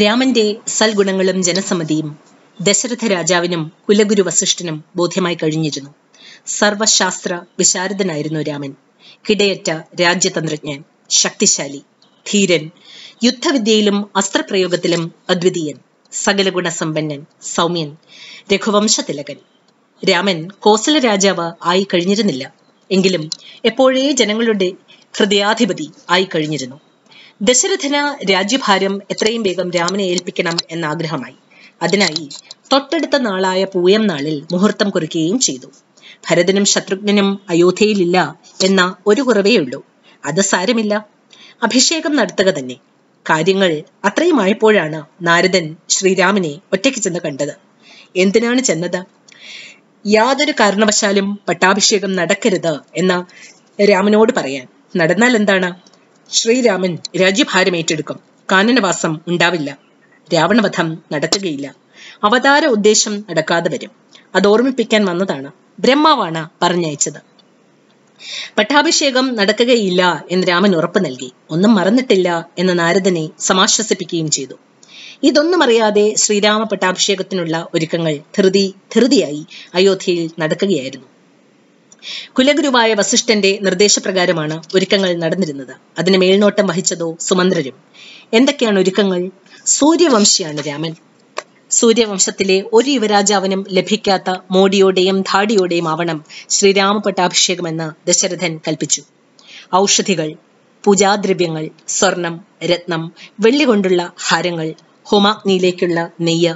രാമന്റെ സൽഗുണങ്ങളും ജനസമ്മതിയും ദശരഥ രാജാവിനും കുലഗുരു വസിഷ്ഠനും ബോധ്യമായി കഴിഞ്ഞിരുന്നു. സർവശാസ്ത്ര വിശാരദനായിരുന്നു രാമൻ. കിടയറ്റ രാജ്യതന്ത്രജ്ഞൻ ശക്തിശാലി ധീരൻ യുദ്ധവിദ്യയിലും അസ്ത്രപ്രയോഗത്തിലും അദ്വിതീയൻ സകല ഗുണസമ്പന്നൻ സൗമ്യൻ രഘുവംശ തിലകൻ രാമൻ കോസല രാജാവ് ആയി കഴിഞ്ഞിരുന്നില്ല. എങ്കിലും എപ്പോഴേ ജനങ്ങളുടെ ഹൃദയാധിപതി ആയി കഴിഞ്ഞിരുന്നു. ദശരഥന് രാജ്യഭാരം എത്രയും വേഗം രാമനെ ഏൽപ്പിക്കണം എന്ന ആഗ്രഹമായി അതിനായി തൊട്ടടുത്ത നാളായ പൂയം നാളിൽ മുഹൂർത്തം കുറിക്കുകയും ചെയ്തു. ഭരതനും ശത്രുഘ്നനും അയോധ്യയിലില്ല എന്ന ഒരു കുറവേയുള്ളൂ അത് സാരമില്ല. അഭിഷേകം നടത്തുക തന്നെ. കാര്യങ്ങൾ അത്രയുമായപ്പോഴാണ് നാരദൻ ശ്രീരാമനെ ഒറ്റയ്ക്ക് ചെന്ന് കണ്ടത്. എന്തിനാണ് ചെന്നത്? യാതൊരു കാരണവശാലും പട്ടാഭിഷേകം നടക്കരുത് എന്ന് രാമനോട് പറയാൻ. നടന്നാൽ എന്താണ്? ശ്രീരാമൻ രാജ്യഭാരം ഏറ്റെടുക്കും. കാനനവാസം ഉണ്ടാവില്ല. രാവണവധം നടത്തുകയില്ല. അവതാര ഉദ്ദേശം നടക്കാതെ വരും. അത് ഓർമ്മിപ്പിക്കാൻ വന്നതാണ്. ബ്രഹ്മാവാണ് പറഞ്ഞയച്ചത്. പട്ടാഭിഷേകം നടക്കുകയില്ല എന്ന് രാമൻ ഉറപ്പ് നൽകി. ഒന്നും മറന്നിട്ടില്ല എന്ന് നാരദനെ സമാശ്വസിപ്പിക്കുകയും ചെയ്തു. ഇതൊന്നും അറിയാതെ ശ്രീരാമ പട്ടാഭിഷേകത്തിനുള്ള ഒരുക്കങ്ങൾ ധൃതി ധൃതിയായി അയോധ്യയിൽ നടക്കുകയായിരുന്നു. കുലഗുരുവായ വസിഷ്ഠന്റെ നിർദ്ദേശപ്രകാരമാണ് ഒരുക്കങ്ങൾ നടന്നിരുന്നത്. അതിന് മേൽനോട്ടം വഹിച്ചതോ സുമന്ത്രരും. എന്തൊക്കെയാണ് ഒരുക്കങ്ങൾ? സൂര്യവംശിയാണ് രാമൻ. സൂര്യവംശത്തിലെ ഒരു യുവരാജാവിനും ലഭിക്കാത്ത മോടിയോടെയും ധാടിയോടെയും ആവണം ശ്രീരാമ പട്ടാഭിഷേകമെന്ന് ദശരഥൻ കൽപ്പിച്ചു. ഔഷധികൾ പൂജാദ്രവ്യങ്ങൾ സ്വർണം രത്നം വെള്ളി കൊണ്ടുള്ള ഹാരങ്ങൾ ഹോമാഗ്നിയിലേക്കുള്ള നെയ്യ്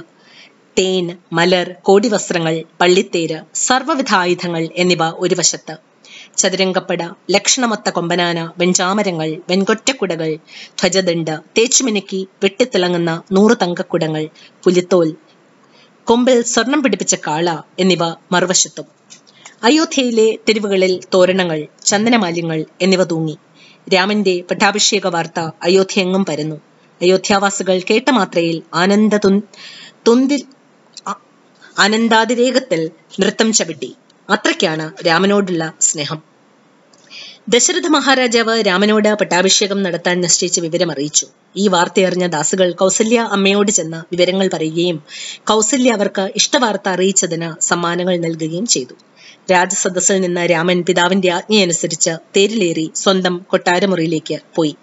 തേൻ മലർ കോടിവസ്ത്രങ്ങൾ പള്ളിത്തേര് സർവവിധ ആയുധങ്ങൾ എന്നിവ ഒരു വശത്ത്. ചതുരംഗപ്പട ലക്ഷണമൊത്ത കൊമ്പനാന വെഞ്ചാമരങ്ങൾ വെൺകൊറ്റക്കുടകൾ ധ്വജദണ്ഡ് തേച്ചുമിനുക്കി വെട്ടിത്തിളങ്ങുന്ന നൂറ് തങ്കക്കുടങ്ങൾ പുലിത്തോൽ കൊമ്പിൽ സ്വർണം പിടിപ്പിച്ച കാള എന്നിവ മറുവശത്തും. അയോധ്യയിലെ തെരുവുകളിൽ തോരണങ്ങൾ ചന്ദനമാല്യങ്ങൾ എന്നിവ തൂങ്ങി. രാമന്റെ പട്ടാഭിഷേക വാർത്ത അയോധ്യയെങ്ങും പരന്നു. അയോധ്യാവാസികൾ കേട്ട മാത്രയിൽ ആനന്ദ തുന്തിൽ ആനന്ദാതിരേകത്തിൽ നൃത്തം ചവിട്ടി. അത്രയ്ക്കാണ് രാമനോടുള്ള സ്നേഹം. ദശരഥ മഹാരാജാവ് രാമനോട് പട്ടാഭിഷേകം നടത്താൻ നിശ്ചയിച്ച വിവരം അറിയിച്ചു ഈ വാർത്തയറിഞ്ഞ ദാസുകൾ കൗസല്യ അമ്മയോട് ചെന്ന് വിവരങ്ങൾ പറയുകയും കൗസല്യ അവർക്ക് ഇഷ്ടവാർത്ത അറിയിച്ചതിന് സമ്മാനങ്ങൾ നൽകുകയും ചെയ്തു. രാജസദസ്സിൽ നിന്ന് രാമൻ പിതാവിന്റെ ആജ്ഞയനുസരിച്ച് തേരിലേറി സ്വന്തം കൊട്ടാരമുറിയിലേക്ക് പോയി.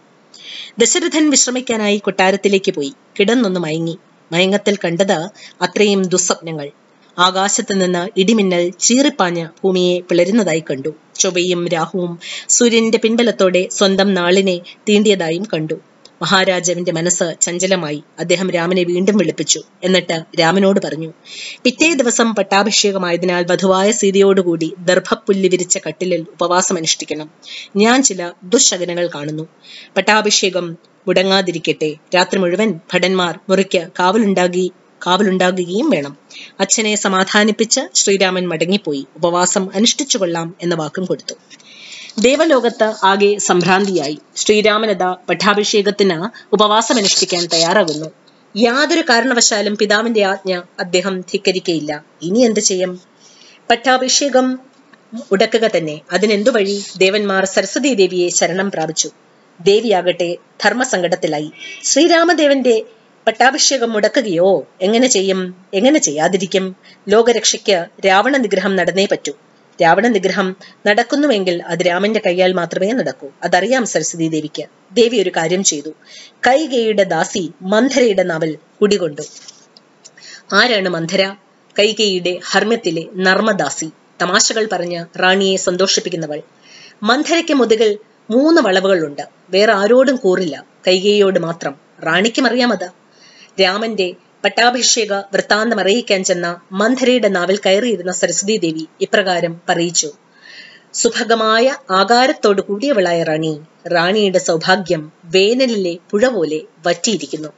ദശരഥൻ വിശ്രമിക്കാനായി കൊട്ടാരത്തിലേക്ക് പോയി. കിടന്നൊന്ന് മയങ്ങി. മയങ്ങത്തിൽ കണ്ടത് അത്രയും ദുസ്വപ്നങ്ങൾ. ആകാശത്ത് നിന്ന് ഇടിമിന്നൽ ചീറിപ്പാഞ്ഞ് ഭൂമിയെ പിളരുന്നതായി കണ്ടു. ചൊവ്വയും രാഹുവും സൂര്യന്റെ പിൻബലത്തോടെ സ്വന്തം നാളിനെ തീണ്ടിയതായും കണ്ടു. മഹാരാജാവിന്റെ മനസ്സ് ചഞ്ചലമായി. അദ്ദേഹം രാമനെ വീണ്ടും വിളിപ്പിച്ചു. എന്നിട്ട് രാമനോട് പറഞ്ഞു പിറ്റേ ദിവസം പട്ടാഭിഷേകമായതിനാൽ വധുവായ സീതയോടുകൂടി ദർഭപ്പുല്ല് വിരിച്ച കട്ടിലിൽ ഉപവാസം അനുഷ്ഠിക്കണം. ഞാൻ ചില ദുശകനങ്ങൾ കാണുന്നു. പട്ടാഭിഷേകം മുടങ്ങാതിരിക്കട്ടെ. രാത്രി മുഴുവൻ ഭടന്മാർ മുറിക്ക് കാവലുണ്ടാകി കാവലുണ്ടാകുകയും വേണം. അച്ഛനെ സമാധാനിപ്പിച്ച് ശ്രീരാമൻ മടങ്ങിപ്പോയി. ഉപവാസം അനുഷ്ഠിച്ചു കൊള്ളാം എന്ന വാക്കും കൊടുത്തു. ദേവലോകത്ത് ആകെ സംഭ്രാന്തിയായി. ശ്രീരാമനത പട്ടാഭിഷേകത്തിന് ഉപവാസം അനുഷ്ഠിക്കാൻ തയ്യാറാകുന്നു. യാതൊരു കാരണവശാലും പിതാവിന്റെ ആജ്ഞ അദ്ദേഹം ധിക്കരിക്കയില്ല. ഇനി എന്ത് ചെയ്യും? പട്ടാഭിഷേകം ഉടക്കുക തന്നെ. അതിനെന്തു വഴി ദേവന്മാർ സരസ്വതി ദേവിയെ ശരണം പ്രാപിച്ചു. ദേവിയാകട്ടെ ധർമ്മസങ്കടത്തിലായി. ശ്രീരാമദേവന്റെ പട്ടാഭിഷേകം മുടക്കുകയോ എങ്ങനെ ചെയ്യും? എങ്ങനെ ചെയ്യാതിരിക്കും? ലോകരക്ഷയ്ക്ക് രാവണ നിഗ്രഹം നടന്നേ പറ്റൂ. രാവണ നിഗ്രഹം നടക്കുന്നുവെങ്കിൽ അത് രാമന്റെ കൈയാൽ മാത്രമേ നടക്കൂ. അതറിയാം സരസ്വതി ദേവിക്ക്. ദേവി ഒരു കാര്യം ചെയ്തു. കൈകേയുടെ ദാസി മന്ധരയുടെ നാവൽ കുടികൊണ്ടു. ആരാണ് മന്ധര? കൈകേയുടെ ഹർമ്മ്യത്തിലെ നർമ്മദാസി. തമാശകൾ പറഞ്ഞ് റാണിയെ സന്തോഷിപ്പിക്കുന്നവൾ. മന്ധരയ്ക്ക് മുതുകിൽ മൂന്ന് വളവുകളുണ്ട്. വേറെ ആരോടും കൂറില്ല. കൈകേയോട് മാത്രം. റാണിക്കും അറിയാമത് രാമന്റെ പട്ടാഭിഷേക വൃത്താന്തം അറിയിക്കാൻ ചെന്ന മന്ധരയുടെ നാവിൽ കയറിയിരുന്ന സരസ്വതി ദേവി ഇപ്രകാരം പറയിച്ചു. സുഭഗമായ ആകാരത്തോടു കൂടിയവളായ റാണി. റാണിയുടെ സൗഭാഗ്യം വേനലിലെ പുഴ പോലെ വറ്റിയിരിക്കുന്നു.